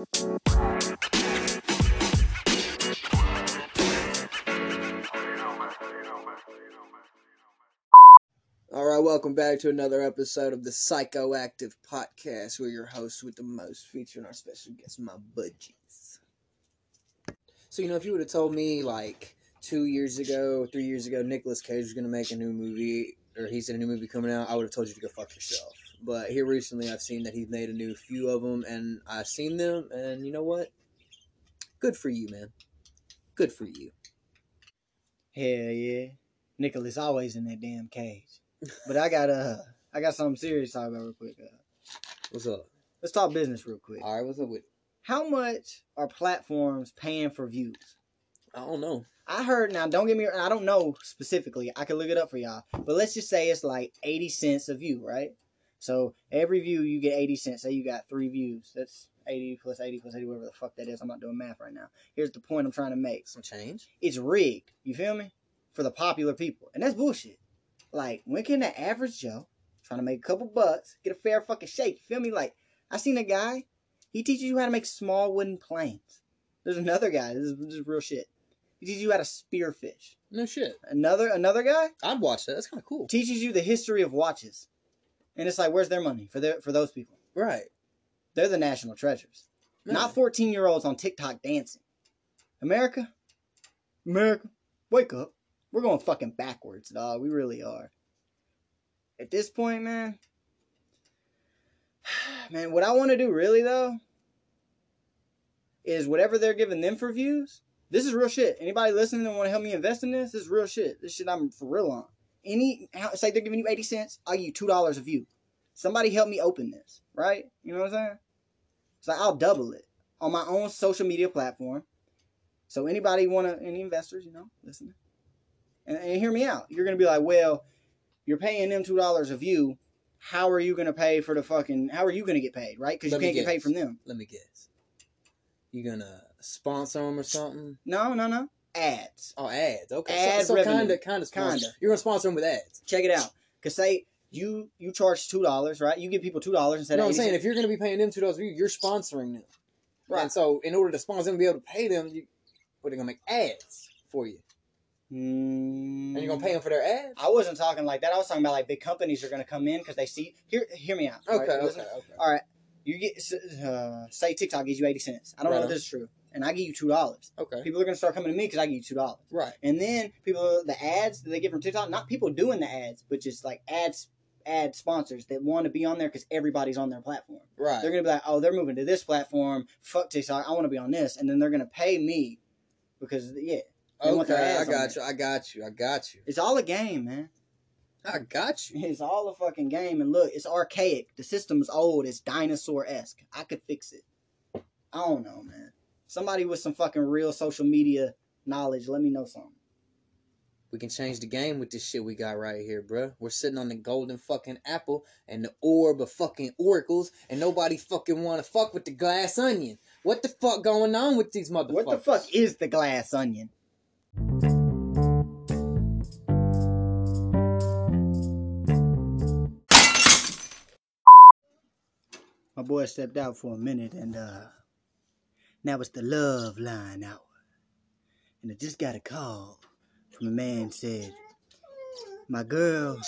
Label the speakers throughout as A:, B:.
A: All right, welcome back to another episode of the Psychoactive Podcast. We're your hosts with the most, featuring our special guest, my budgies. So, you know, if you would have told me like two years ago, three years ago, Nicolas Cage was going to make a new movie, or he's in a new movie coming out, I would have told you to go fuck yourself. But here recently, I've seen that he's made a new few of them, and I've seen them, and you know what? Good for you, man. Good for you.
B: Hell yeah. Nicholas always in that damn cage. But I got uh I got something serious to talk about real quick. Uh,
A: What's up?
B: let's talk business real quick.
A: All right, what's up with?
B: How much are platforms paying for views?
A: I don't know.
B: I heard now don't get me I don't know specifically. I can look it up for y'all. But let's just say it's like 80 cents a view, right? So every view you get 80 cents. Say you got 3 views. That's 80 plus 80 plus 80 whatever the fuck that is. I'm not doing math right now. Here's the point I'm trying to make.
A: Some change?
B: it's rigged. You feel me? For the popular people, and that's bullshit. Like, when can the average Joe trying to make a couple bucks get a fair fucking shake? You feel me? Like, I seen a guy. He teaches you how to make small wooden planes. There's another guy. This is, this is real shit. He teaches you how to spear fish.
A: No shit.
B: Another another guy
A: I'd watch that. That's kind of cool.
B: teaches you the history of watches. And it's like, where's their money for their for those people?
A: Right.
B: They're the national treasures. Not 14 year olds on TikTok dancing. America, America, wake up. We're going fucking backwards, dog. We really are. At this point, man, man, what I want to do really though is whatever they're giving them for views. This is real shit. Anybody listening and want to help me invest in this? This is real shit. This shit I'm for real on. Any, how- say they're giving you 80 cents, I'll give you $2 a view. Somebody help me open this, right? You know what I'm saying? So I'll double it on my own social media platform. So anybody want to, any investors, you know, listen and, and hear me out. You're gonna be like, well, you're paying them two dollars a view. How are you gonna pay for the fucking? How are you gonna get paid, right? Because you can't get paid from them.
A: Let me guess. You gonna sponsor them or something?
B: No, no, no. Ads.
A: Oh, ads. Okay.
B: Ad
A: so, so kind of, kind of,
B: Kinda.
A: You're gonna sponsor them with ads.
B: Check it out. Cause say you you charge two dollars, right? You give people two dollars instead
A: You know what
B: of
A: I'm saying? If you're gonna be paying them two dollars you're sponsoring them.
B: Right.
A: And so, in order to sponsor them, be able to pay them, you, what are they gonna make ads for you?
B: Mm,
A: And you're gonna pay them for their ads?
B: I wasn't talking like that. I was talking about like big companies are gonna come in because they see. Hear hear me out.
A: Okay.
B: right?
A: Okay. Okay.
B: All right, you get uh, say TikTok gives you eighty cents. I don't know
A: Right
B: if this is true, and I give you two dollars.
A: Okay.
B: People are gonna start coming to me because I give you two dollars.
A: Right.
B: And then people, the ads that they get from TikTok, not people doing the ads, but just like ads, ad sponsors that want to be on there because everybody's on their platform.
A: Right.
B: They're gonna be like, oh, they're moving to this platform. Fuck TikTok, I want to be on this, and then they're gonna pay me because yeah,
A: Okay. I got
B: there.
A: you. I got you. I got you.
B: it's all a game, man.
A: I got you.
B: It's all a fucking game. And look, it's archaic. The system's old. It's dinosaur esque. I could fix it. I don't know, man. Somebody with some fucking real social media knowledge, let me know something.
A: We can change the game with this shit we got right here, bruh. We're sitting on the golden fucking apple and the orb of fucking oracles, and nobody fucking want to fuck with the glass onion. What the fuck going on with these motherfuckers?
B: What the fuck is the glass onion? My boy stepped out for a minute and uh now it's the love line hour. And I just got a call from a man said, My girl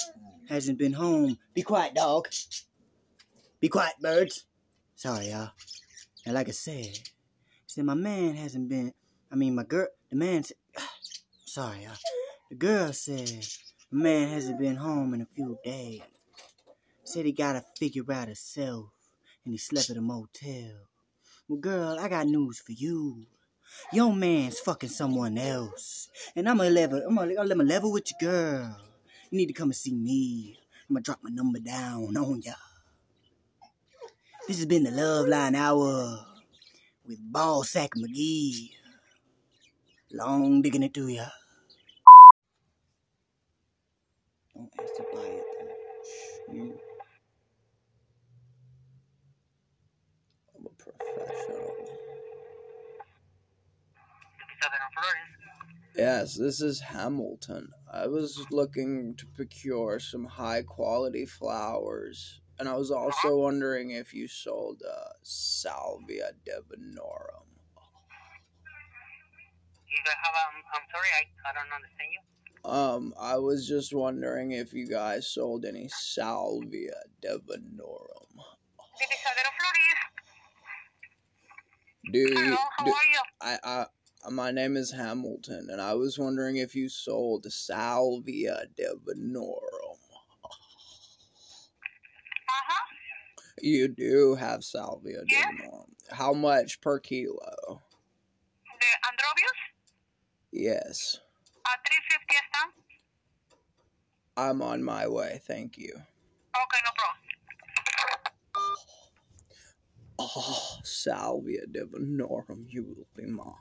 B: hasn't been home. Be quiet, dog. Be quiet, birds. Sorry, y'all. And like I said, said my man hasn't been. I mean, my girl. The man said. Sorry, y'all. The girl said my man hasn't been home in a few days. Said he gotta figure out himself, and he slept at a motel. Girl, I got news for you. Your man's fucking someone else, and I'm gonna level. I'm gonna, level with your girl. You need to come and see me. I'm gonna drop my number down on ya. This has been the Love Line Hour with Ball Sack McGee. Long digging it to ya. Don't ask to buy it. though. Mm.
A: I'm a professional.
C: Yes, this is Hamilton. I was looking to procure some high quality flowers
A: And I was also wondering if you sold uh, Salvia divinorum.
C: Have um, I'm sorry, I, I don't understand you.
A: Um, I was just wondering if you guys sold any Salvia divinorum. Do you,
C: Hello, how
A: do,
C: are you?
A: I, I, my name is Hamilton, and I was wondering if you sold Salvia divinorum.
C: Uh-huh.
A: You do have Salvia
C: Yeah.
A: divinorum. How much per kilo?
C: The Androbius,
A: Yes,
C: uh, 350 stamp.
A: I'm on my way. Thank you.
C: Okay, no problem.
A: Oh, Salvia divinorum, you will be mine.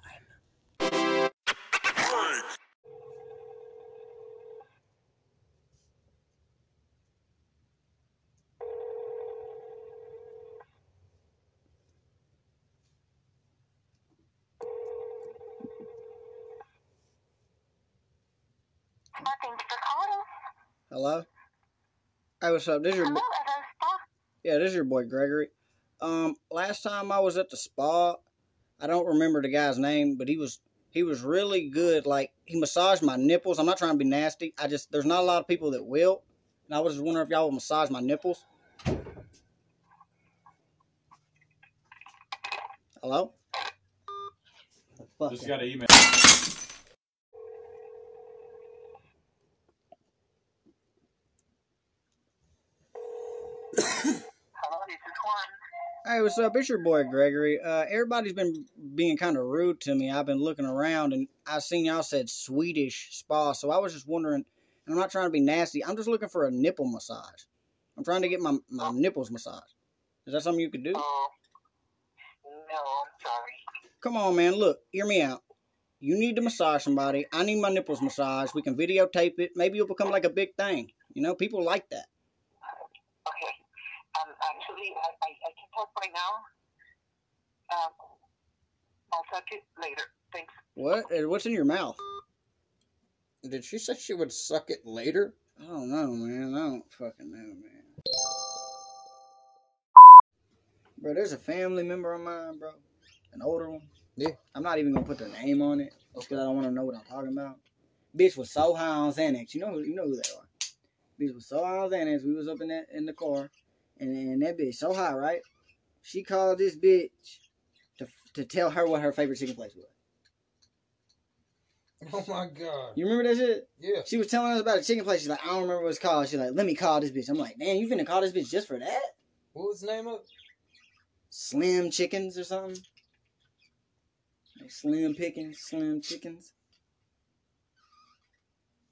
C: Oh, thank you for calling.
B: Hello? Hey, what's up? This your
C: Hello,
B: bo- yeah, this is your boy Gregory. Um, last time I was at the spa, I don't remember the guy's name, but he was he was really good. Like he massaged my nipples. I'm not trying to be nasty. I just there's not a lot of people that will, and I was just wondering if y'all would massage my nipples. Hello? Fuck
D: Just got an email.
C: Hello, this is Juan.
B: Hey, what's up? It's your boy Gregory. Uh, everybody's been being kind of rude to me. I've been looking around and I seen y'all said Swedish spa, so I was just wondering. And I'm not trying to be nasty. I'm just looking for a nipple massage. I'm trying to get my my nipples massaged. Is that something you could do?
C: Oh, no, I'm sorry.
B: Come on, man. Look, hear me out. You need to massage somebody. I need my nipples massaged. We can videotape it. Maybe it'll become like a big thing. You know, people like that.
C: Okay. Um, actually, I, I, I can talk right now. Um, I'll talk it later. Thanks.
B: What? What's in your mouth?
A: Did she say she would suck it later?
B: I don't know, man. I don't fucking know, man. Bro, there's a family member of mine, bro. An older one.
A: Yeah.
B: I'm not even gonna put their name on it because I don't want to know what I'm talking about. Bitch was so high on Xanax. You know, who- you know who they are. Bitch was so high on Xanax. We was up in that in the car, and, and that bitch so high, right? She called this bitch to to tell her what her favorite chicken place was.
A: Oh my god.
B: You remember that shit?
A: Yeah.
B: She was telling us about a chicken place. She's like, I don't remember what it's called. She's like, let me call this bitch. I'm like, man, you finna call this bitch just for that?
A: What was the name of?
B: Slim chickens or something? Like slim pickings, slim chickens.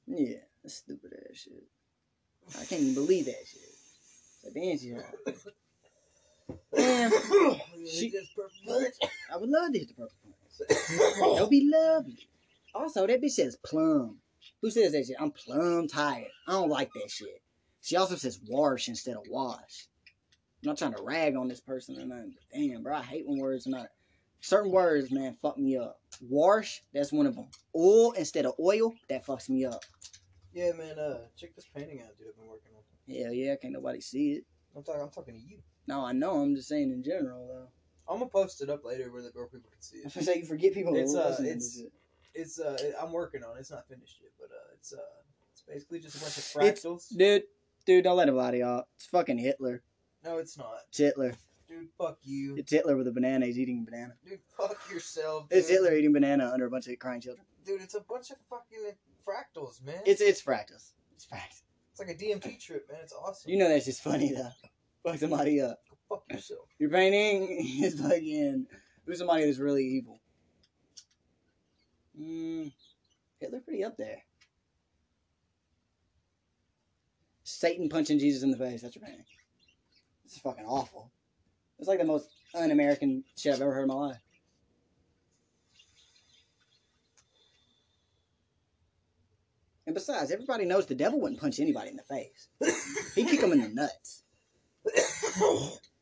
B: Yeah, that's stupid ass shit. I can't even believe that shit. So damn, she She- I would love to hit the purple punch. That would be lovely. Also, that bitch says plum. Who says that shit? I'm plum tired. I don't like that shit. She also says wash instead of wash. I'm not trying to rag on this person or nothing, but damn, bro, I hate when words are not. Certain words, man, fuck me up. Wash, that's one of them. Oil instead of oil, that fucks me up.
A: Yeah, man. Uh, check this painting out, dude. I've been working on.
B: Hell yeah, yeah. can't nobody see it.
A: I'm talking. I'm talking to you.
B: No, I know. I'm just saying in general, though.
A: I'm gonna post it up later where the girl people can see it.
B: say you forget people.
A: It's, uh, it's-. It's uh, it- I'm working on. it. It's not finished yet, but uh, it's uh, it's basically just a bunch of
B: It's-
A: fractals.
B: dude, dude, don't let it lie to y'all. It's fucking Hitler.
A: No, it's not,
B: It's Hitler.
A: dude. Fuck you,
B: It's Hitler with a banana. He's eating a banana.
A: dude. Fuck yourself.
B: It's. Hitler eating banana under a bunch of crying children.
A: dude. It's a bunch of fucking fractals, man.
B: It's it's fractals. It's fractals.
A: it's like a DMT trip, man. It's awesome.
B: You know that's just funny though. Fuck somebody up.
A: Fuck yourself.
B: Your painting is fucking who's somebody that's really evil. Mm, Hitler pretty up there. Satan punching Jesus in the face. That's your painting. This is fucking awful. It's like the most un-American shit I've ever heard in my life. And besides, everybody knows the devil wouldn't punch anybody in the face. He'd kick them in the nuts.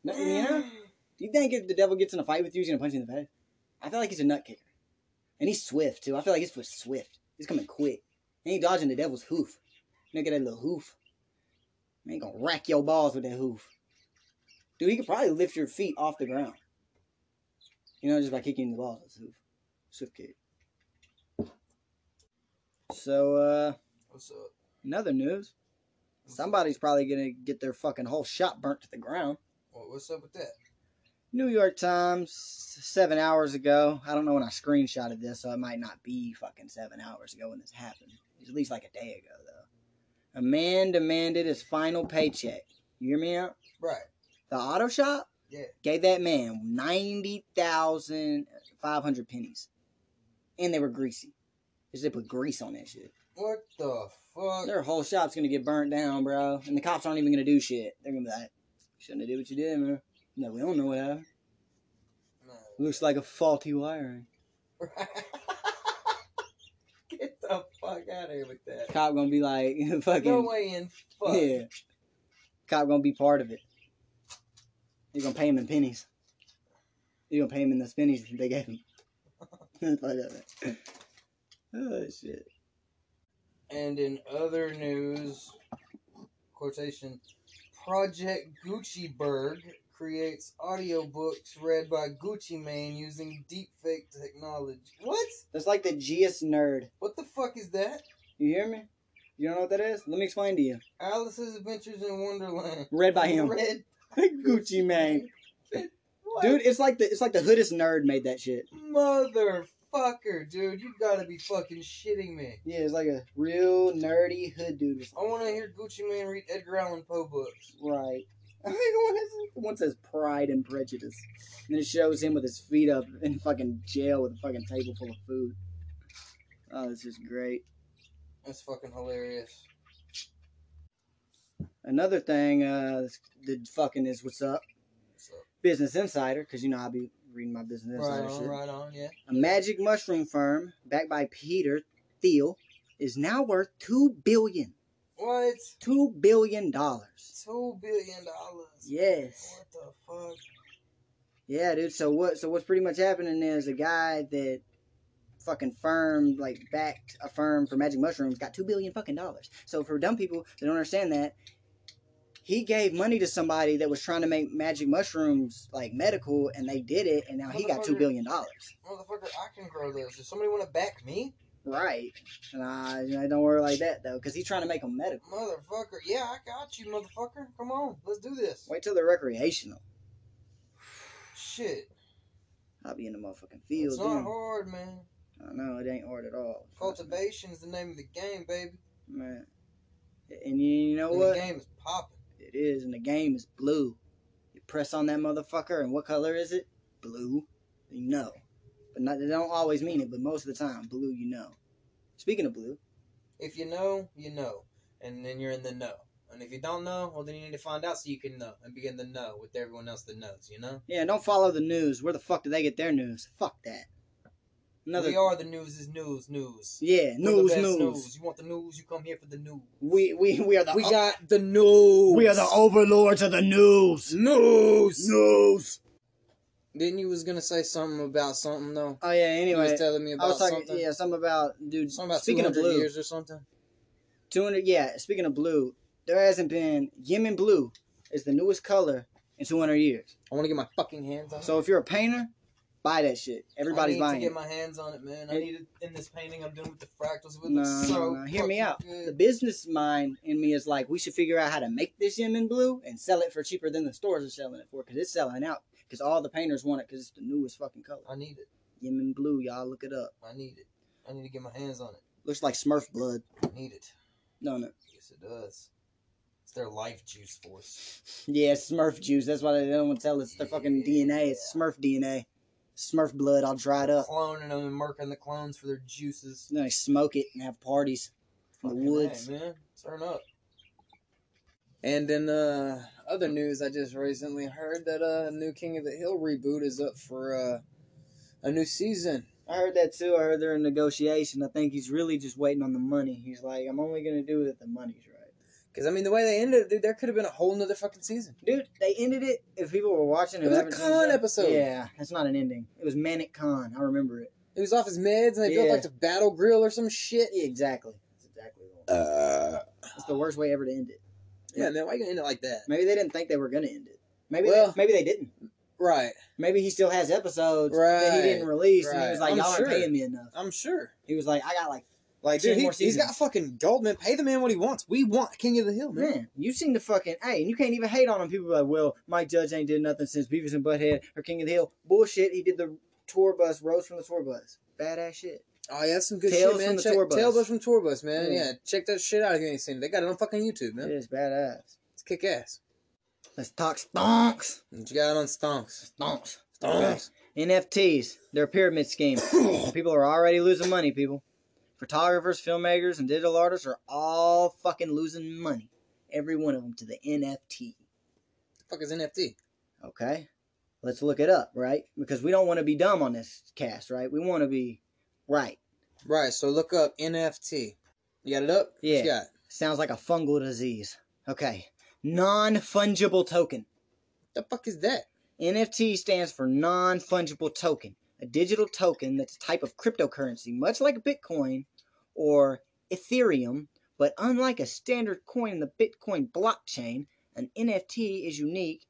B: No, You know? Do you think if the devil gets in a fight with you, he's gonna punch you in the face? I feel like he's a nut kicker. And he's swift too. I feel like his foot's swift. He's coming quick. And he dodging the devil's hoof. Look at that little hoof. Man, he gonna rack your balls with that hoof. Dude, he could probably lift your feet off the ground. You know, just by kicking the ball. Swift, swift kick. So, uh,
A: What's up?
B: in other news, somebody's probably gonna get their fucking whole shop burnt to the ground.
A: What, what's up with that?
B: New York Times, seven hours ago. I don't know when I screenshotted this, so it might not be fucking seven hours ago when this happened. It's at least like a day ago, though. A man demanded his final paycheck. You hear me out?
A: Right.
B: The auto shop
A: Yeah.
B: gave that man 90,500 pennies. And they were greasy. Because they put grease on that shit.
A: What the fuck?
B: Their whole shop's gonna get burnt down, bro. And the cops aren't even gonna do shit. They're gonna be like, shouldn't have did what you did, man. No, we don't know what happened.
A: No.
B: Looks like a faulty wiring.
A: Get the fuck out of here with that.
B: Cop gonna be like, fucking,
A: No way in fuck.
B: yeah. Cop gonna be part of it. You're gonna pay him in pennies. You're gonna pay him in those pennies they gave him. Oh shit.
A: And in other news, quotation, Project Gucciberg creates audiobooks read by Gucci Mane using deepfake technology. What?
B: That's like the Gius nerd.
A: What the fuck is that?
B: You hear me? You don't know what that is? Let me explain to you.
A: Alice's Adventures in Wonderland.
B: Read by him.
A: Read
B: Gucci Mane. Dude, it's like the it's like the hoodest nerd made that shit.
A: Motherfucker, dude, you gotta be fucking shitting me.
B: Yeah, it's like a real nerdy hood dude.
A: I wanna hear Gucci Mane read Edgar Allan Poe books.
B: Right. I think one, has, one says Pride and Prejudice. And then it shows him with his feet up in fucking jail with a fucking table full of food. Oh, this is great.
A: That's fucking hilarious.
B: Another thing, uh, the fucking is what's up.
A: What's up?
B: Business Insider, because you know I'll be reading my Business
A: Right on,
B: shit.
A: right on, yeah.
B: A magic mushroom firm backed by Peter Thiel is now worth two billion.
A: What?
B: Two billion dollars.
A: Two billion dollars.
B: Yes.
A: What the fuck?
B: Yeah, dude. So what? So what's pretty much happening is a guy that fucking firm like backed a firm for magic mushrooms got two billion fucking dollars. So for dumb people that don't understand that, he gave money to somebody that was trying to make magic mushrooms like medical, and they did it, and now he got two billion dollars.
A: Motherfucker, I can grow those. Does somebody want to back me?
B: Right. Nah, you know, don't worry like that though, because he's trying to make them medical.
A: Motherfucker, yeah, I got you, motherfucker. Come on, let's do this.
B: Wait till they're recreational.
A: Shit.
B: I'll be in the motherfucking field.
A: It's not
B: then.
A: hard, man.
B: I know it ain't hard at all.
A: Cultivation is the name of the game, baby.
B: man. And you know
A: And
B: what?
A: The game is popping.
B: It is, and the game is blue. You press on that motherfucker, and what color is it? Blue. You know. But not, they don't always mean it, but most of the time, blue, you know. Speaking of blue,
A: If you know, you know, and then you're in the know. And if you don't know, well, then you need to find out so you can know and be in the know with everyone else that knows. You know.
B: yeah, don't follow the news. Where the fuck do they get their news? Fuck that. Another,
A: We are the news is news news.
B: yeah,
A: We're the
B: news,
A: best
B: news.
A: You want the news? You come here for the news.
B: We, we, we are the,
A: We got the news.
B: we are the overlords of the news.
A: news.
B: News.
A: Didn't you was gonna say something about something though?
B: Oh yeah.
A: You
B: Anyway,
A: was telling me
B: I
A: about
B: was talking.
A: something.
B: Yeah, something about dude.
A: Something about
B: speaking of
A: 200
B: blue,
A: years or something.
B: 200 yeah speaking of blue there hasn't been YInMn blue is the newest color in 200 years
A: I want to get my fucking hands on.
B: so if you're a painter buy that shit everybody's buying it.
A: I need
B: buying
A: to
B: it
A: get my hands on it, man. I need it in this painting I'm doing with the fractals. It
B: no,
A: so
B: no. hear me out
A: good.
B: the business mind in me is like we should figure out how to make this YInMn blue and sell it for cheaper than the stores are selling it for because it's selling out because all the painters want it because it's the newest fucking color
A: I need it.
B: YInMn blue y'all look it up
A: I need it. I need to get my hands on it.
B: looks like smurf blood
A: I need it.
B: no no
A: Yes, it does. It's their life juice force.
B: yeah smurf juice that's why they don't want to tell us it's their fucking dna it's smurf dna smurf blood all dried up
A: Cloning them and murking the clones for their juices.
B: Then they smoke it and have parties in the woods.
A: A, man. Turn up. And in uh, other news, I just recently heard that uh, new King of the Hill reboot is up for uh, a new season.
B: I heard that too. I heard they're in negotiation. I think he's really just waiting on the money. He's like, I'm only gonna do it if the money's.
A: Because, I mean, the way they ended it, dude, there could have been a whole nother fucking season.
B: Dude, they ended it. If people were watching,
A: It
B: who
A: was a
B: haven't
A: Khan episode.
B: Yeah, that's not an ending. It was Manic Khan. I remember it.
A: He was off his meds and they built like the battle grill or some shit.
B: Yeah, exactly. That's exactly the.
A: Uh,
B: It's the worst way ever to end it.
A: yeah, man, why you gonna end it like that?
B: Maybe they didn't think they were gonna end it. Maybe
A: Well-
B: they, maybe they didn't.
A: Right.
B: Maybe he still has episodes that he didn't release, and he was like,
A: I'm
B: "Y'all
A: sure.
B: aren't paying me enough."
A: I'm sure.
B: He was like, "I got like,
A: Like, dude, he, he's got fucking gold, man. Pay the man what he wants. We want King of the Hill, man.
B: man, you seen the fucking hey, and you can't even hate on him. People are like, well, Mike Judge ain't did nothing since Beavis and Butthead or King of the Hill. Bullshit. He did the tour bus, Rose from the tour bus. Badass shit.
A: Oh yeah, that's some good
B: Tales
A: shit, man.
B: from the
A: check,
B: Tour Bus.
A: Tales from Tour Bus, man.
B: Yeah.
A: Yeah. check that shit out if you ain't seen it. They got it on fucking YouTube, man.
B: It is badass.
A: It's kick ass.
B: Let's talk stonks.
A: What you got on Stonks?
B: Stonks.
A: Stonks.
B: NFTs. They're a pyramid scheme. people are already losing money, people. Photographers, filmmakers, and digital artists are all fucking losing money. Every one of them to the NFT.
A: The fuck is NFT?
B: Okay? Let's look it up, right? Because we don't want to be dumb on this cast, right? We want to be right.
A: Right. So look up NFT. You got it up? What
B: Yeah.
A: you got?
B: Sounds like a fungal disease. Okay. Non fungible token.
A: The fuck is that?
B: NFT stands for non fungible token, a digital token that's a type of cryptocurrency, much like Bitcoin or Ethereum, but unlike a standard coin in the Bitcoin blockchain, an NFT is unique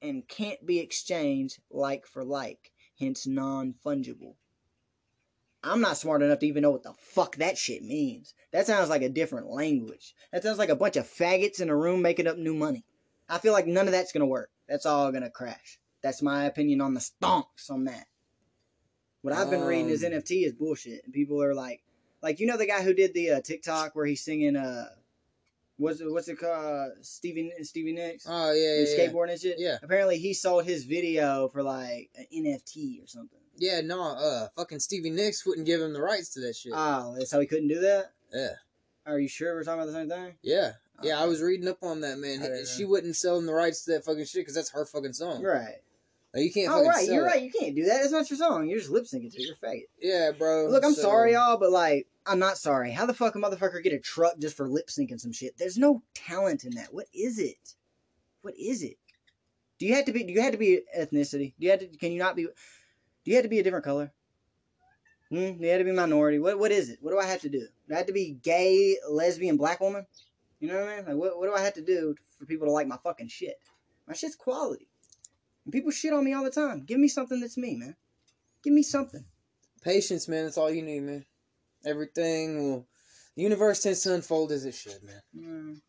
B: and can't be exchanged like for like, hence non fungible. I'm not smart enough to even know what the fuck that shit means. That sounds like a different language. That sounds like a bunch of faggots in a room making up new money. I feel like none of that's gonna work. That's all gonna crash. That's my opinion on the stonks on that. What I've been reading is
A: Um,
B: NFT is bullshit, and people are like, like you know the guy who did the uh, TikTok where he's singing uh, what's it, what's it called Stevie Stevie Nicks,
A: Oh yeah, yeah, yeah.
B: skateboarding and shit.
A: Yeah.
B: Apparently he sold his video for like an NFT or something.
A: Yeah, no, uh, fucking Stevie Nicks wouldn't give him the rights to that shit.
B: Oh, that's how he couldn't do that.
A: yeah,
B: Are you sure we're talking about the same thing?
A: yeah, yeah. I was reading up on that, man. She
B: know.
A: wouldn't sell him the rights to that fucking shit because that's her fucking song.
B: Right.
A: Like, you can't.
B: Oh, right. You're
A: it.
B: right. You can't do that. It's not your song. You're just lip syncing to it. You're faggot.
A: Yeah, bro.
B: Look, I'm
A: so-
B: sorry, y'all, but like, I'm not sorry. How the fuck a motherfucker get a truck just for lip syncing some shit? There's no talent in that. What is it? What is it? Do you have to be? Do you have to be ethnicity? Do you have to? Can you not be? Do you have to be a different color? Hmm? Do you have to be minority? What? What is it? What do I have to do? Do I have to be gay, lesbian, black woman? You know what I mean? Like, what? What do I have to do for people to like my fucking shit? My shit's quality. And people shit on me all the time. Give me something that's me, man. Give me something.
A: Patience, man. That's all you need, man. Everything will. The universe tends to unfold as it should, man.
B: Mm.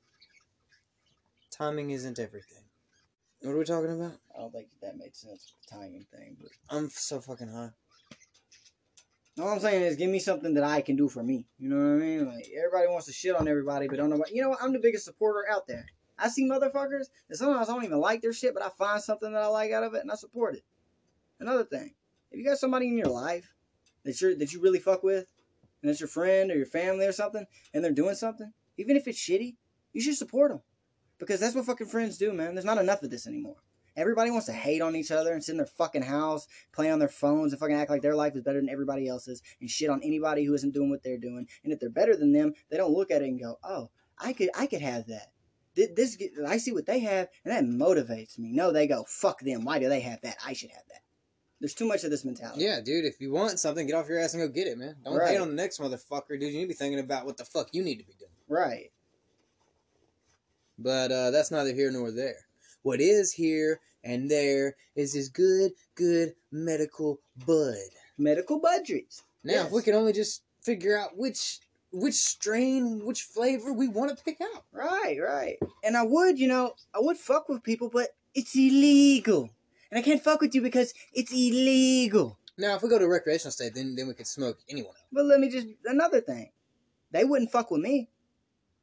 A: Timing isn't everything. What are we talking about?
B: I don't think that made sense with the timing thing, but
A: I'm so fucking high.
B: all I'm saying is give me something that I can do for me. You know what I mean? Like everybody wants to shit on everybody, but don't know what you know what? I'm the biggest supporter out there. I see motherfuckers that sometimes I don't even like their shit, but I find something that I like out of it and I support it. Another thing, if you got somebody in your life that you that you really fuck with, and it's your friend or your family or something, and they're doing something, even if it's shitty, you should support them. Because that's what fucking friends do, man. There's not enough of this anymore. Everybody wants to hate on each other and sit in their fucking house, play on their phones, and fucking act like their life is better than everybody else's, and shit on anybody who isn't doing what they're doing. And if they're better than them, they don't look at it and go, "Oh, I could, I could have that." Th- This, I see what they have, and that motivates me. No, they go, "Fuck them. Why do they have that? I should have that." There's too much of this mentality.
A: Yeah, dude. If you want something, get off your ass and go get it, man. Don't
B: Right.
A: hate on the next motherfucker, dude. You need to be thinking about what the fuck you need to be doing.
B: Right.
A: But uh, that's neither here nor there. What is here and there is this good, good medical bud.
B: Medical budgets.
A: Now,
B: Yes.
A: if we could only just figure out which which strain, which flavor we want to pick out.
B: Right, right. And I would, you know, I would fuck with people, but it's illegal. And I can't fuck with you because it's illegal.
A: Now, if we go to a recreational state, then then we could smoke anyone. else.
B: But let me just another thing. They wouldn't fuck with me.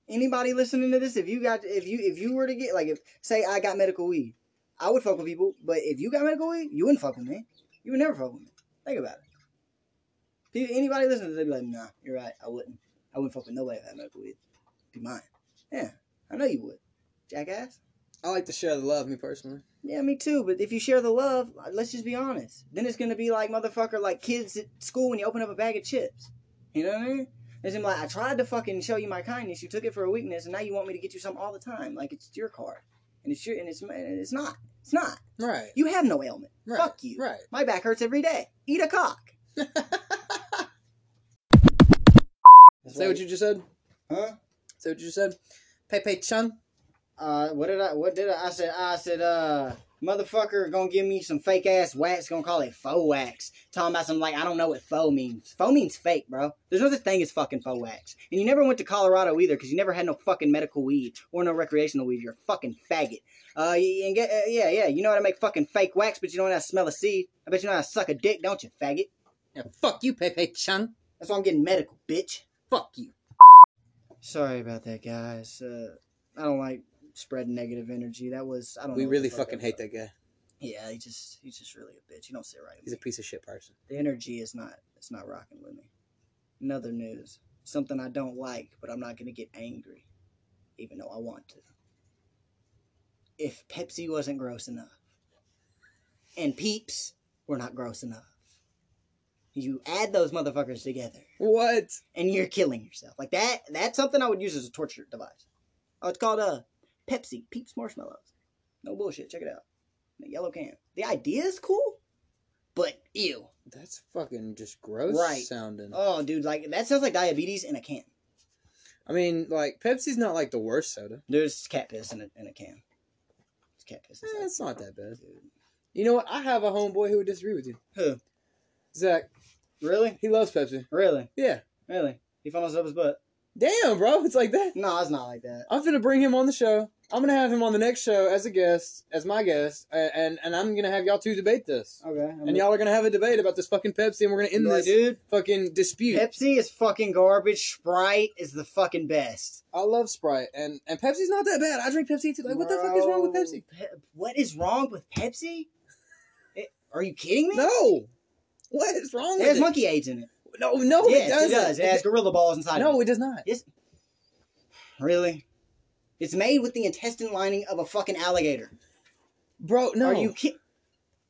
B: Anybody listening to this, if you got if you if you were to get like if say I got medical weed, I would fuck with people, but if you got medical weed, you wouldn't fuck with me. You would never fuck with me. Think about it. Anybody listening to this, they'd be like, nah, you're right, I wouldn't. I wouldn't fuck with nobody I had medical weed. Be mine. Yeah, I know you would. Jackass.
A: I like to share the love, me personally.
B: Yeah, me too. But if you share the love, let's just be honest. Then it's gonna be like motherfucker, like kids at school when you open up a bag of chips. You know what I mean? It's like I tried to fucking show you my kindness. You took it for a weakness, and now you want me to get you something all the time. Like it's your card, and it's your, and it's and it's not. It's not.
A: Right.
B: You have no ailment.
A: Right.
B: Fuck you.
A: Right.
B: My back hurts every day. Eat a cock.
A: Say what you just said.
B: Huh?
A: Say what you just said. Pepe Chun.
B: Uh, what did I? What did I? I said. I said. Uh, Motherfucker gonna give me some fake ass wax, gonna call it faux wax. Talking about some like I don't know what faux means. Faux means fake, bro. There's no such thing as fucking faux wax. And you never went to Colorado either, because you never had no fucking medical weed or no recreational weed. You're a fucking faggot. Uh, and get, uh, yeah, yeah, you know how to make fucking fake wax, but you don't know how to smell a seed. I bet you know how to suck a dick, don't you, faggot?
A: Yeah, fuck you, Pepe Chun.
B: That's why I'm getting medical, bitch.
A: Fuck you.
B: Sorry about that, guys. Uh, I don't like spreading negative energy. That was I don't.
A: We
B: know what
A: really
B: fuck
A: fucking hate that guy.
B: Yeah, he just he's just really a bitch. You don't sit right. with
A: He's a
B: me.
A: piece of shit person.
B: the energy is not it's not rocking with me. Another news, something I don't like, but I'm not gonna get angry, even though I want to. If Pepsi wasn't gross enough, and Peeps were not gross enough, you add those motherfuckers together,
A: What?
B: and you're killing yourself. Like that. That's something I would use as a torture device. Oh, it's called uh Pepsi Peeps Marshmallows. No bullshit. Check it out. The yellow can. The idea is cool, but ew.
A: That's fucking just gross
B: Right.
A: sounding.
B: Oh, dude, like that sounds like diabetes in a can.
A: I mean, like Pepsi's not like the worst soda.
B: There's cat piss in a, in a can. It's cat piss.
A: Eh, it's not that bad.
B: Dude.
A: You know what? I have a homeboy who would disagree with you.
B: Who?
A: Zach.
B: Really?
A: He loves Pepsi.
B: Really?
A: Yeah.
B: Really? He found up his butt.
A: Damn, bro. It's like that.
B: No, it's not like that.
A: I'm gonna bring him on the show. I'm gonna have him on the next show as a guest, as my guest, and and, I'm gonna have y'all two debate this.
B: Okay. I
A: And y'all are gonna have a debate about this fucking Pepsi, and we're gonna end
B: like,
A: this
B: dude.
A: fucking dispute.
B: Pepsi is fucking garbage. Sprite is the fucking best.
A: I love Sprite, and and Pepsi's not that bad. I drink Pepsi too. Like, what the fuck is wrong with Pepsi?
B: Pe- what is wrong with Pepsi? It- are you kidding me?
A: No. What is wrong with It has
B: monkey AIDS in it.
A: No, no,
B: yes,
A: it doesn't.
B: it does. It has gorilla balls inside. of
A: no,
B: it.
A: it does not.
B: It's, really? It's made with the intestine lining of a fucking alligator.
A: Bro, no.
B: Are you kidding?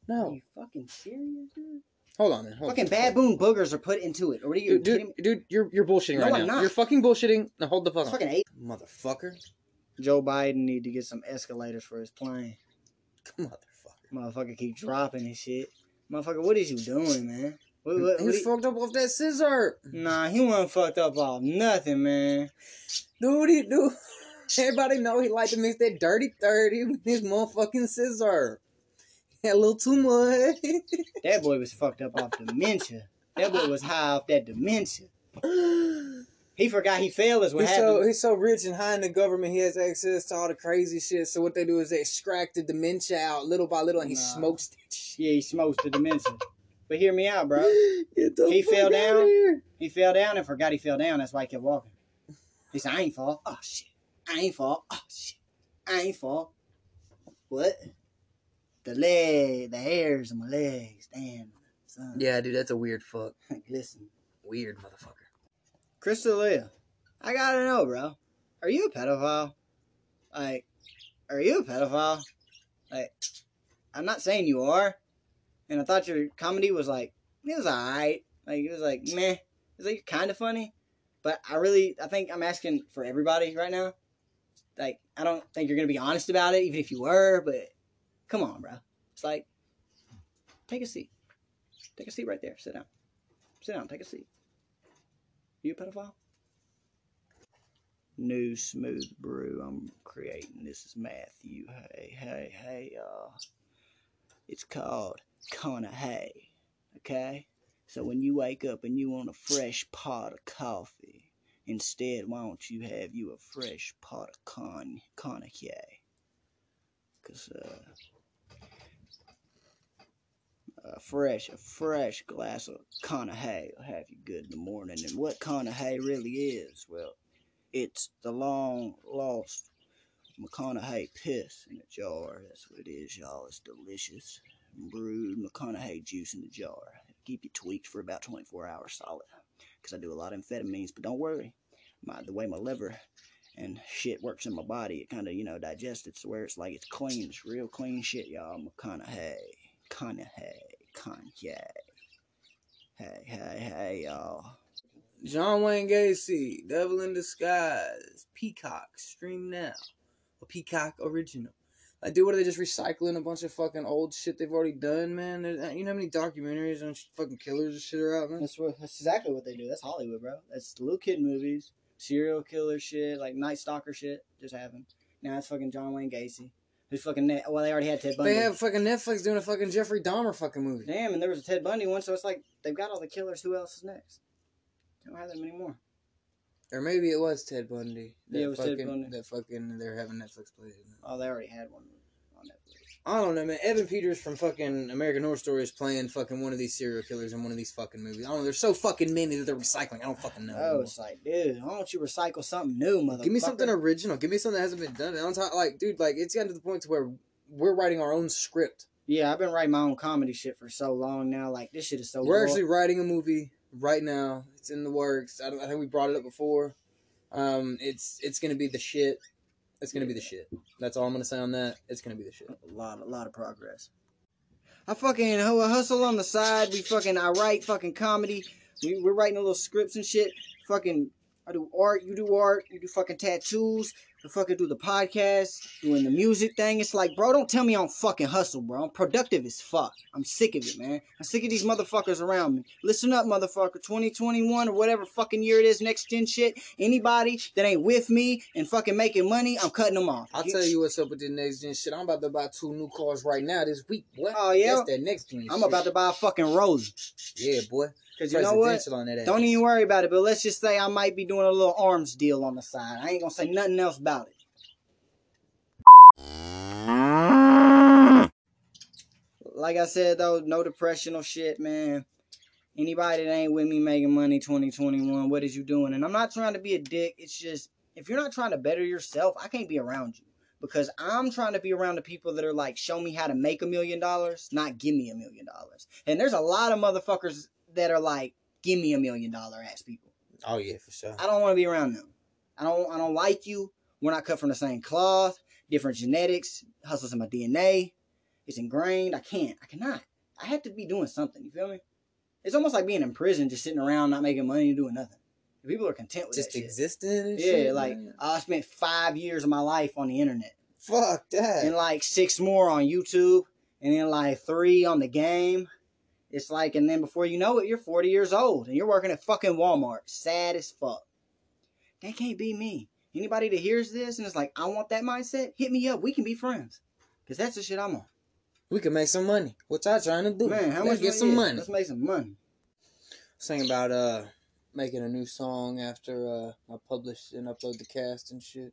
A: No.
B: Are you fucking serious, dude?
A: Hold on, man. Hold
B: Fucking
A: on.
B: baboon boogers are put into it. Or what are you
A: Dude,
B: kidding me?
A: dude, dude, you're you're bullshitting
B: No,
A: right
B: I'm
A: now.
B: not.
A: You're fucking bullshitting. Now hold the fuck
B: It's
A: on,
B: fucking eight.
A: motherfucker.
B: Joe Biden need to get some escalators for his plane.
A: Motherfucker.
B: Motherfucker keep dropping his shit. Motherfucker, what is you doing, man? What, what,
A: he was
B: he-
A: fucked up off that scissor.
B: Nah, he wasn't fucked up off nothing, man.
A: Dude, he do. Everybody know he like to mix that dirty thirty with his motherfucking scissor. Had a little too much.
B: That boy was fucked up off dementia. That boy was high off that dementia. He forgot he failed is what
A: he's
B: happened.
A: so he's so rich and high in the government, he has access to all the crazy shit. So what they do is they extract the dementia out little by little, and he
B: Nah.
A: smokes that shit.
B: Yeah, he smokes the dementia. But hear me out, bro.
A: Get the
B: He
A: fuck
B: fell
A: outta
B: down?
A: here.
B: He fell down and forgot he fell down. That's why he kept walking. He said, I ain't fall. Oh, shit. I ain't fall. Oh, shit. I ain't fall. What? The leg, the hairs on my legs. Damn. Son.
A: Yeah, dude, that's a weird fuck.
B: Listen.
A: Weird motherfucker.
B: Chris D'Elia, I gotta know, bro. Are you a pedophile? Like, are you a pedophile? Like, I'm not saying you are. And I thought your comedy was like, it was alright. Like, it was like, meh. It was like kind of funny. But I really, I think I'm asking for everybody right now. Like, I don't think you're gonna be honest about it, even if you were, but come on, bro. It's like, take a seat. Take a seat right there. Sit down. Sit down. Take a seat. You a pedophile? New smooth brew I'm creating. This is Matthew. Hey, hey, hey, y'all. It's called Connor Hay. Okay? So when you wake up and you want a fresh pot of coffee, instead, why don't you have you a fresh pot of con cognac? Cause uh, a fresh, a fresh glass of Connor Hay will have you good in the morning. And what Connor Hay really is, well, it's the long lost McConaughey piss in a jar. That's what it is, y'all. It's delicious. Brewed McConaughey juice in the jar. Keep you tweaked for about 24 hours solid. Because I do a lot of amphetamines, but don't worry. My, the way my liver and shit works in my body, it kind of, you know, digests it to where it's like it's clean. It's real clean shit, y'all. McConaughey. McConaughey. Kanye. Hey, hey, hey, y'all.
A: John Wayne Gacy, Devil in Disguise, Peacock, stream now. A Peacock original. Like, dude, what are they just recycling a bunch of fucking old shit they've already done, man? There's, uh, you know how many documentaries on fucking killers and shit are out, man?
B: That's what. That's exactly what they do. That's Hollywood, bro. That's little kid movies, serial killer shit, like Night Stalker shit, just happened. Now it's fucking John Wayne Gacy. There's fucking net. Well, they already had Ted Bundy.
A: They have fucking Netflix doing a fucking Jeffrey Dahmer fucking movie.
B: Damn, and there was a Ted Bundy one, so it's like they've got all the killers. Who else is next? They don't have them anymore.
A: Or maybe it was Ted Bundy.
B: Yeah, it was Ted
A: fucking,
B: Bundy.
A: That fucking they're having Netflix play. it.
B: Oh, they already had one.
A: I don't know, man. Evan Peters from fucking American Horror Story is playing fucking one of these serial killers in one of these fucking movies. I don't know. There's so fucking many that they're recycling. I don't fucking know.
B: Oh,
A: anymore.
B: it's like, dude, why don't you recycle something new, motherfucker?
A: Give me something original. Give me something that hasn't been done. And on top, like, dude, like it's gotten to the point to where we're writing our own script.
B: Yeah, I've been writing my own comedy shit for so long now. Like this shit is so.
A: We're
B: raw.
A: actually writing a movie right now. It's in the works. I, don't, I think we brought it up before. Um, it's it's gonna be the shit. It's gonna be the shit. That's all I'm gonna say on that. It's gonna be the shit.
B: a lot, a lot of progress. I fucking hustle on the side. We fucking, I write fucking comedy. We, we're writing a little scripts and shit. Fucking, I do art. You do art. You do fucking tattoos. I fucking do the podcast. Doing the music thing. It's like, bro, don't tell me I don't fucking hustle, bro. I'm productive as fuck. I'm sick of it, man. I'm sick of these motherfuckers around me. Listen up, motherfucker. 2021 or whatever fucking year it is, next gen shit. Anybody that ain't with me and fucking making money, I'm cutting them off.
A: I'll tell you what's up with the next gen shit. I'm about to buy two new cars right now this week, boy.
B: Oh, yeah?
A: That's that next gen.
B: I'm
A: shit.
B: about to buy a fucking Rosie.
A: Yeah, boy.
B: Cause you know what?
A: Presidential on that.
B: Don't even worry about it. But let's just say I might be doing a little arms deal on the side. I ain't gonna say nothing else about it. Like I said though, no depressional shit, man. Anybody that ain't with me making money 2021, what is you doing? And I'm not trying to be a dick. It's just if you're not trying to better yourself, I can't be around you. Because I'm trying to be around the people that are like, show me how to make a million dollars, not give me a million dollars. And there's a lot of motherfuckers that are like, give me a million dollar ass people.
A: Oh yeah, for sure.
B: I don't want to be around them. I don't I don't like you. We're not cut from the same cloth, different genetics, hustles in my DNA. It's ingrained. I can't. I cannot. I have to be doing something. You feel me? It's almost like being in prison, just sitting around, not making money, and doing nothing. People are content with
A: Just existing. And
B: Yeah,
A: shit,
B: like
A: man.
B: I spent five years of my life on the internet,
A: fuck that.
B: and like six more on YouTube, and then like three on the game. It's like, and then before you know it, you're 40 years old and you're working at fucking Walmart. Sad as fuck. That can't be me. Anybody that hears this and is like, I want that mindset, hit me up. We can be friends. Because that's the shit I'm on.
A: we can make some money. What y'all trying to do?
B: Man, how
A: Let's
B: much
A: get some money?
B: Let's make some money.
A: Saying about uh making a new song after uh I publish and upload the cast and shit.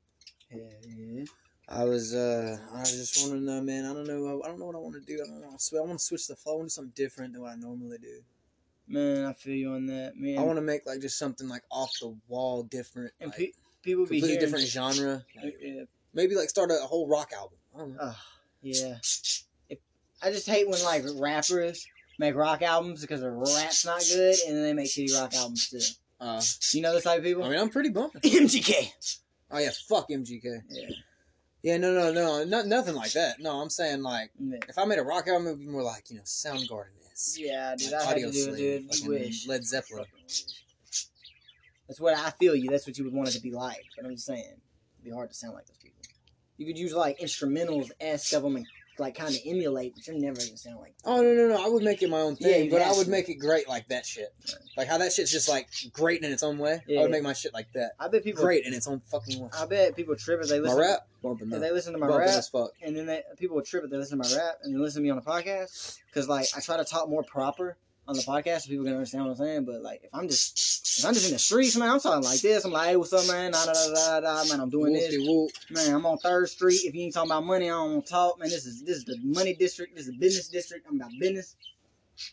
B: Yeah, yeah.
A: I was uh I just want to know, man. I don't know. I don't know what I want to do. I don't want to switch. I want to switch the flow. I want to do something different than what I normally do.
B: Man, I feel you on that. Man,
A: I want to make like just something like off the wall, different,
B: and
A: like,
B: pe- people be
A: completely different genre. Like,
B: Yeah,
A: maybe like start a whole rock album. I don't know.
B: Ugh, yeah. If, I just hate when like rappers make rock albums because their rap's not good, and then they make shitty rock albums too.
A: Uh,
B: You know those type of people?
A: I mean, I'm pretty bumping.
B: MGK.
A: Oh yeah, fuck MGK.
B: Yeah.
A: Yeah, no, no, no, no, nothing like that. No, I'm saying like
B: Yeah.
A: if I made a rock album, it would be more like you know Soundgarden is.
B: Yeah, dude,
A: Like
B: I
A: Audio
B: to do it, dude.
A: Fucking
B: wish.
A: Led Zeppelin.
B: That's what I feel you. That's what you would want it to be like. But I'm just saying, it'd be hard to sound like those people. You could use like instrumentals esque of them and like kind of emulate, but you're never gonna sound like.
A: Oh no, no, no! I would make it my own thing,
B: you
A: but I would
B: to.
A: make it great like that shit. Like how that shit's just like great in its own way. I
B: Yeah.
A: would make my shit like that.
B: I bet people.
A: Great in its own fucking way.
B: I bet people trip if they listen.
A: My rap bumping
B: If they listen to my
A: bumping
B: rap,
A: as fuck.
B: and then they, people would trip if they listen to my rap and they listen to me on the podcast because like I try to talk more proper on the podcast so people can understand what I'm saying. But like if I'm just if I'm just in the streets, man, I'm talking like this. I'm like, hey, what's up, man? Da, da, da, da, da, man, I'm doing this. Man, I'm on Third Street. If you ain't talking about money, I don't want to talk. Man, this is this is the money district. This is the business district. I'm about business.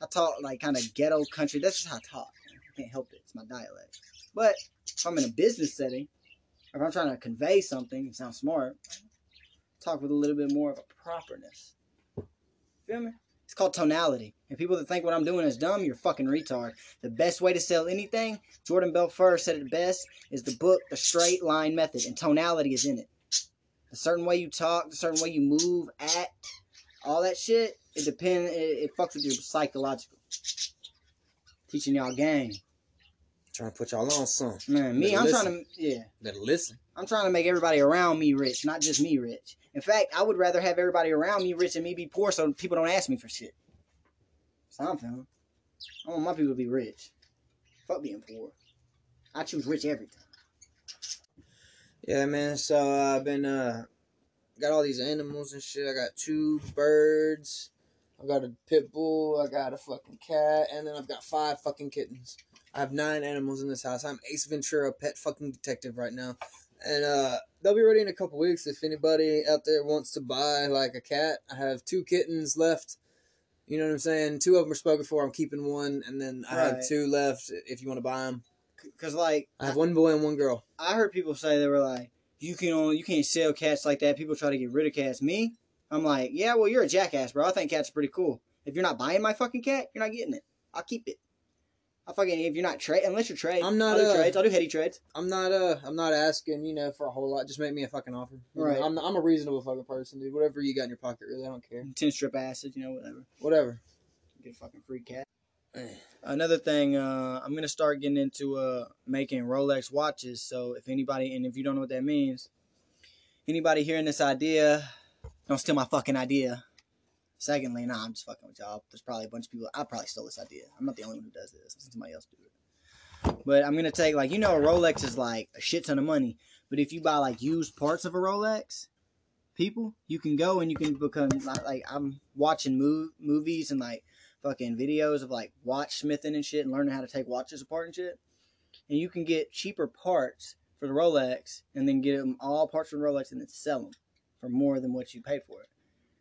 B: I talk like kind of ghetto country. That's just how I talk. man. I can't help it. It's my dialect. But if I'm in a business setting, if I'm trying to convey something and sound smart, talk with a little bit more of a properness. Feel me? It's called tonality. And people that think what I'm doing is dumb, you're fucking retard. The best way to sell anything, Jordan Belfort said it best, is the book The Straight Line Method, and tonality is in it. The certain way you talk, the certain way you move, act, all that shit, it depends, it, it fucks with your psychological. Teaching y'all game.
A: Trying to put y'all on some.
B: Man, me,
A: Better
B: I'm
A: listen.
B: trying to, yeah.
A: Better listen.
B: I'm trying to make everybody around me rich, not just me rich. In fact, I would rather have everybody around me rich and me be poor so people don't ask me for shit. So I'm feeling. I want my people to be rich. Fuck being poor. I choose rich every time.
A: Yeah, man. So uh, I've been uh got all these animals and shit. I got two birds. I got a pit bull. I got a fucking cat, and then I've got five fucking kittens. I have nine animals in this house. I'm Ace Ventura, pet fucking detective right now, and uh, they'll be ready in a couple weeks. If anybody out there wants to buy like a cat, I have two kittens left. You know what I'm saying? Two of them are spoken for. I'm keeping one, and then I
B: Right.
A: have two left. If you want to buy them,
B: Cause like
A: I have one boy and one girl.
B: I heard people say they were like, you can only you can't sell cats like that. People try to get rid of cats. Me, I'm like, yeah, well, you're a jackass, bro. I think cats are pretty cool. If you're not buying my fucking cat, you're not getting it. I'll keep it. I fucking if you're not trade unless you're trade.
A: I'm not,
B: I'll do
A: uh,
B: trades. I'll do heady trades.
A: I'm not uh I'm not asking, you know, for a whole lot. Just make me a fucking offer. You know,
B: Right.
A: I'm I'm a reasonable fucking person, dude. Whatever you got in your pocket, really, I don't care.
B: Ten strip acid, you know, whatever.
A: Whatever.
B: Get a fucking free cat. Another thing, uh, I'm gonna start getting into uh, making Rolex watches. So if anybody, and if you don't know what that means, anybody hearing this idea, don't steal my fucking idea. Secondly, nah, I'm just fucking with y'all. There's probably a bunch of people. I probably stole this idea. I'm not the only one who does this. Somebody else do it. But I'm gonna take like you know a Rolex is like a shit ton of money. But if you buy like used parts of a Rolex, people, you can go and you can become like, like I'm watching mov- movies and like fucking videos of like watchsmithing and shit and learning how to take watches apart and shit. And you can get cheaper parts for the Rolex and then get them all parts from Rolex and then sell them for more than what you paid for it.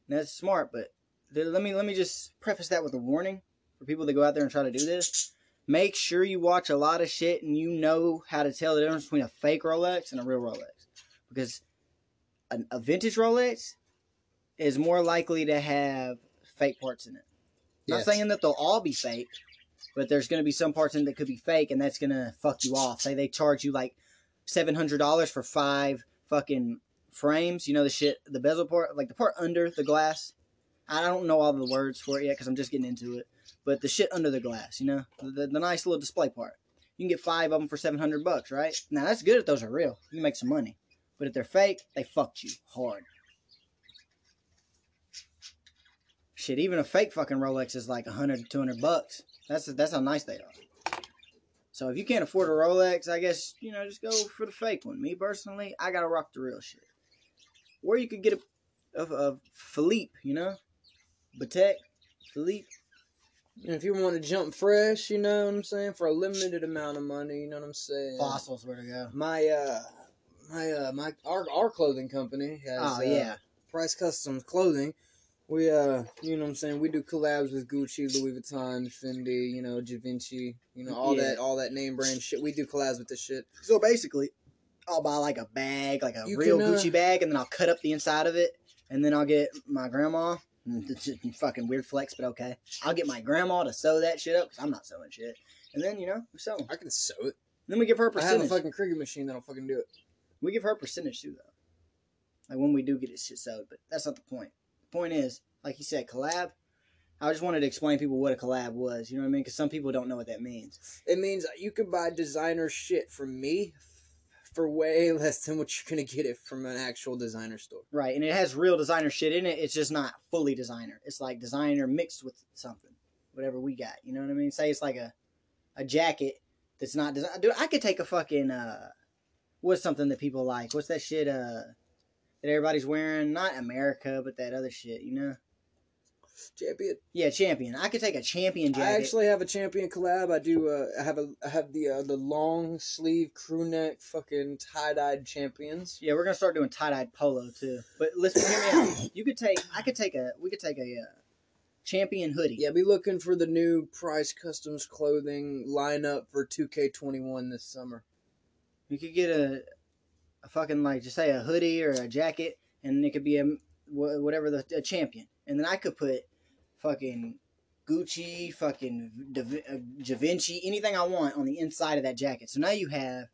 B: And that's smart, but let me let me just preface that with a warning for people that go out there and try to do this. Make sure you watch a lot of shit and you know how to tell the difference between a fake Rolex and a real Rolex. Because a, a vintage Rolex is more likely to have fake parts in it. Not
A: Yes.
B: saying that they'll all be fake, but there's going to be some parts in it that could be fake, and that's going to fuck you off. Say they charge you like seven hundred dollars for five fucking frames. You know the shit, the bezel part, like the part under the glass. I don't know all the words for it yet because I'm just getting into it. But the shit under the glass, you know, the, the nice little display part. You can get five of them for seven hundred bucks, right? Now that's good if those are real. You can make some money. But if they're fake, they fucked you hard. Shit, even a fake fucking Rolex is like 100 200 bucks. That's that's how nice they are. So if you can't afford a Rolex, I guess you know just go for the fake one. Me personally, I gotta rock the real shit. Or you could get a a, a Philippe, you know, Patek Philippe.
A: And if you want to jump fresh, you know what I'm saying, for a limited amount of money, you know what I'm saying.
B: Fossils, where to go?
A: My uh, my uh, my our our clothing company has.
B: Oh
A: uh,
B: yeah,
A: Price Customs Clothing. We uh, you know what I'm saying. We do collabs with Gucci, Louis Vuitton, Fendi, you know, Givenchy, you know, all
B: Yeah.
A: that, all that name brand shit. We do collabs with this shit.
B: So basically, I'll buy like a bag, like a
A: You
B: real
A: can, uh,
B: Gucci bag, and then I'll cut up the inside of it, and then I'll get my grandma. It's just fucking weird flex, but okay. I'll get my grandma to sew that shit up because I'm not sewing shit, and then you know we 'em.
A: I can sew it.
B: Then we give her a
A: I have a
B: percentage.
A: fucking Kruger machine that'll fucking do it.
B: We give her a percentage too, though. Like when we do get it shit sewed, but that's not the point. The point is, like you said, collab. I just wanted to explain people what a collab was. You know what I mean? Because some people don't know what that means.
A: It means you can buy designer shit from me for way less than what you're gonna get it from an actual designer store.
B: Right, and it has real designer shit in it. It's just not fully designer. It's like designer mixed with something, whatever we got. You know what I mean? Say it's like a a jacket that's not design. Dude, I could take a fucking uh, what's something that people like? What's that shit uh that everybody's wearing? Not America, but that other shit. You know?
A: Champion.
B: Yeah, champion. I could take a champion jacket.
A: I actually have a champion collab. I do. Uh, I have a. I have the uh, the long sleeve crew neck fucking tie dyed champions.
B: yeah, we're gonna start doing tie dyed polo too. But listen, hear me out. You could take. I could take a. We could take a uh, champion hoodie.
A: Yeah, be looking for the new Price Customs clothing lineup for 2K21 this summer.
B: You could get a, a fucking like just say a hoodie or a jacket, and it could be a whatever the a champion, and then I could put fucking Gucci, fucking Da- uh, Givenchy, anything I want on the inside of that jacket. So now you have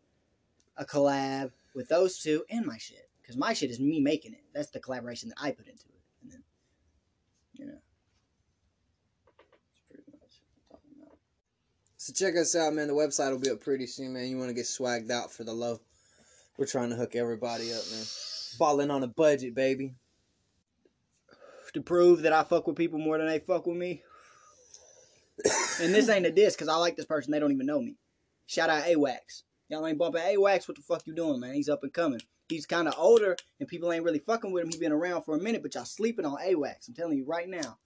B: a collab with those two and my shit, because my shit is me making it. That's the collaboration that I put into it, and then you know.
A: So check us out, man. The website will be up pretty soon, man. You want to get swagged out for the low? We're trying to hook everybody up, man. Balling on a budget, baby.
B: To prove that I fuck with people more than they fuck with me. And this ain't a diss because I like this person. They don't even know me. Shout out AWAX. Y'all ain't bumping AWACS. What the fuck you doing, man? He's up and coming. He's kind of older, and people ain't really fucking with him. He been around for a minute, but y'all sleeping on AWACS. I'm telling you right now.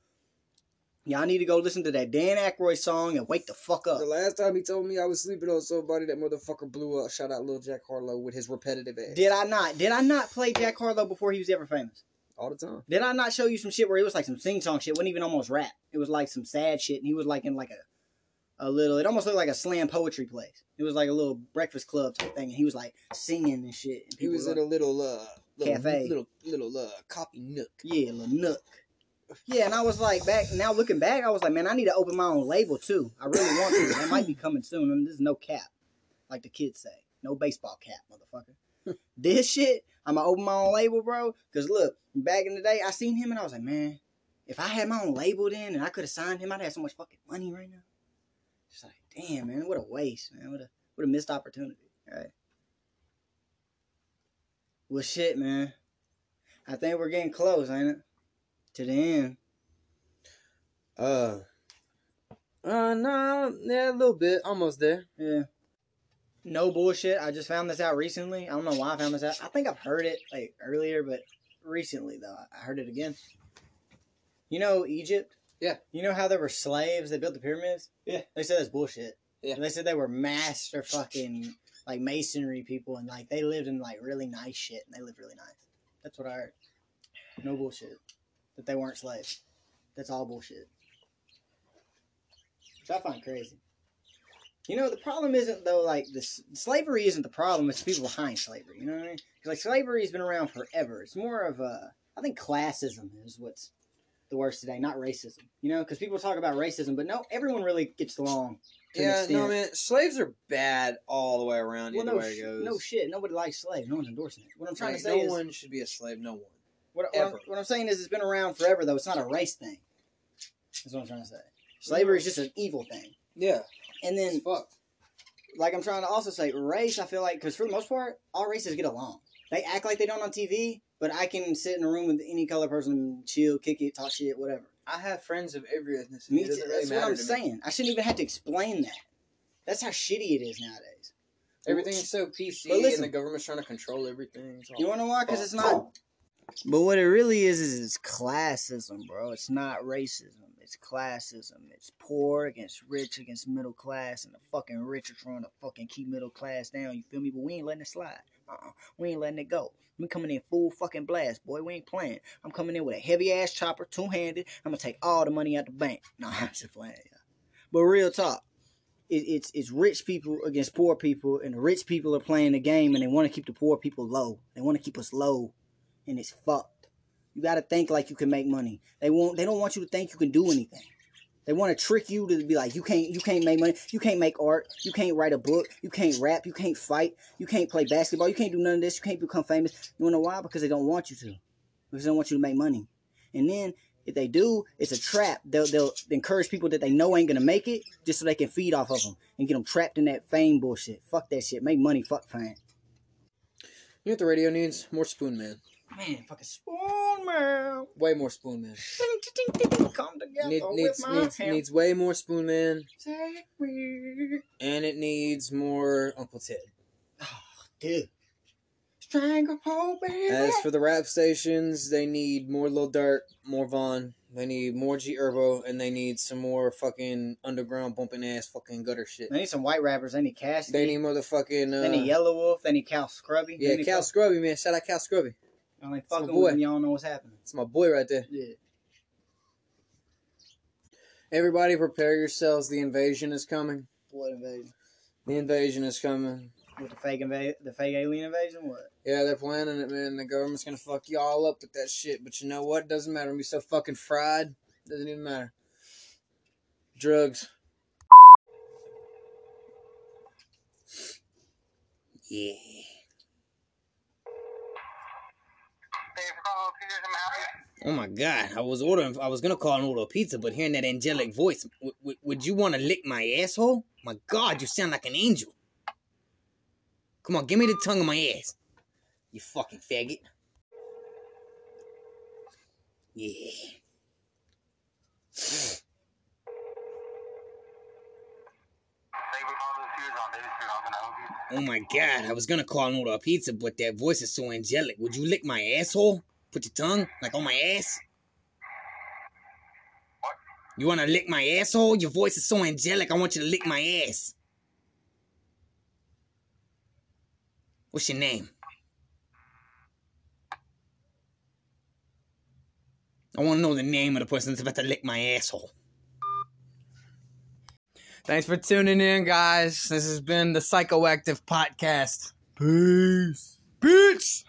B: Y'all need to go listen to that Dan Aykroyd song and wake the fuck up.
A: The last time he told me I was sleeping on somebody, that motherfucker blew up. Shout out Lil Jack Harlow with his repetitive ass.
B: Did I not? Did I not play Jack Harlow before he was ever famous?
A: All the time.
B: Did I not show you some shit where it was like some sing song shit? wasn't even almost rap. It was like some sad shit, and he was like in like a a little. It almost looked like a slam poetry place. It was like a little breakfast club type thing, and he was like singing and shit. And
A: He was in a little, uh, little,
B: Cafe.
A: little, little, uh, coffee nook.
B: Yeah, little nook. Yeah, and I was like, back now looking back, I was like, man, I need to open my own label too. I really want to. That might be coming soon. And this is no cap, like the kids say, no baseball cap, motherfucker. this shit, I'm gonna open my own label, bro. Cause look, back in the day, I seen him and I was like, man, if I had my own label then and I could have signed him, I'd have so much fucking money right now. Just like, damn, man, what a waste, man. What a what a missed opportunity. Right. Well, shit, man. I think we're getting close, ain't it? To the end.
A: Uh, uh, nah, yeah, a little bit, almost there.
B: Yeah. No bullshit. I just found this out recently. I don't know why I found this out. I think I've heard it like earlier, but recently though, I heard it again. You know Egypt?
A: Yeah.
B: You know how there were slaves that built the pyramids?
A: Yeah.
B: They said that's bullshit.
A: Yeah.
B: They said they were master fucking like masonry people and like they lived in like really nice shit and they lived really nice. That's what I heard. No bullshit. That they weren't slaves. That's all bullshit. Which I find crazy. You know, the problem isn't though like this slavery isn't the problem, it's the people behind slavery, you know what I mean? 'Cause, like slavery's been around forever. It's more of a I think classism is what's the worst today, not racism. You know, because people talk about racism, but no, everyone really gets along.
A: Yeah, no, man, slaves are bad all the way around.
B: Well, no,
A: way it
B: sh-
A: goes.
B: no shit. Nobody likes slaves. No one's endorsing it. What I'm trying
A: Right,
B: to say is
A: no
B: is,
A: one should be a slave. No one.
B: what, what, what I'm saying is, it's been around forever. Though it's not a race thing. That's what I'm trying to say. Slavery is just an evil thing.
A: Yeah,
B: And then like I'm trying to also say, race. I feel like because for the most part, all races get along. They act like they don't on TV, but I can sit in a room with any color person, and chill, kick it, talk shit, whatever.
A: I have friends of every ethnicity.
B: Me too.
A: really
B: That's what I'm
A: to me.
B: saying. I shouldn't even have to explain that. That's how shitty it is nowadays.
A: Everything's so PC,
B: listen-
A: and the government's trying to control everything.
B: You want to know why? Because it's not. But what it really is is it's classism, bro. It's not racism. It's classism. It's poor against rich against middle class, and the fucking rich are trying to fucking keep middle class down. You feel me? But we ain't letting it slide. Uh-uh. We ain't letting it go. We coming in full fucking blast, boy. We ain't playing. I'm coming in with a heavy ass chopper, two handed. I'm gonna take all the money out the bank. No, I'm just playing. Yeah. But real talk, it, it's it's rich people against poor people, and the rich people are playing the game, and they want to keep the poor people low. They want to keep us low, and it's fucked. You got to think like you can make money. They won't. They don't want you to think you can do anything. They want to trick you to be like you can't. You can't make money. You can't make art. You can't write a book. You can't rap. You can't fight. You can't play basketball. You can't do none of this. You can't become famous. You wanna know why? Because they don't want you to. Because they don't want you to make money. And then if they do, it's a trap. They'll they'll encourage people that they know ain't gonna make it just so they can feed off of them and get them trapped in that fame bullshit. Fuck that shit. Make money. Fuck fame.
A: You what the radio needs? More Spoonman. Man,
B: fucking spoon man.
A: Way more Spoonman.
B: Come together
A: Need,
B: with
A: needs,
B: my
A: needs, needs way more Spoonman,
B: Take me.
A: and it needs more Uncle Ted.
B: Oh, dude. Stranglehold, baby.
A: As for the rap stations, they need more Lil Durk, more Von. They need more G Herbo, and they need some more fucking underground bumping ass fucking gutter shit.
B: They need some white rappers. They need Cassidy.
A: They need motherfucking. Uh,
B: They need Yelawolf. They need Cal Scruby.
A: yeah, Cal Scruby, man. Shout out Cal
B: Scruby. Ain't
A: my
B: fucking
A: boy.
B: with them. Y'all know what's happening.
A: It's my boy right there.
B: Yeah.
A: Everybody prepare yourselves. The invasion is coming.
B: What invasion?
A: The invasion is coming.
B: With the fake invasion? The fake alien invasion? What?
A: Yeah, they're planning it, man. The government's gonna fuck you all up with that shit. But you know what? Doesn't matter. I'm be so fucking fried. Doesn't even matter. Drugs. Yeah.
C: Thank you for calling Peters and Matthews.
A: Oh my god! I was ordering. I was gonna call and order a pizza, but hearing that angelic voice, w- w- would you want to lick my asshole? My god, you sound like an angel. Come on, give me the tongue of my ass. You fucking faggot. Yeah.
C: Thank David Carlos here on David Street. How can I help you?
A: Oh my god, I was gonna call and order a pizza, but that voice is so angelic. Would you lick my asshole? Put your tongue, like, on my ass?
C: What?
A: You wanna lick my asshole? Your voice is so angelic, I want you to lick my ass. What's your name? I want to know the name of the person that's about to lick my asshole. Thanks for tuning in, guys. This has been the Psychoactive Podcast. Peace. Peace.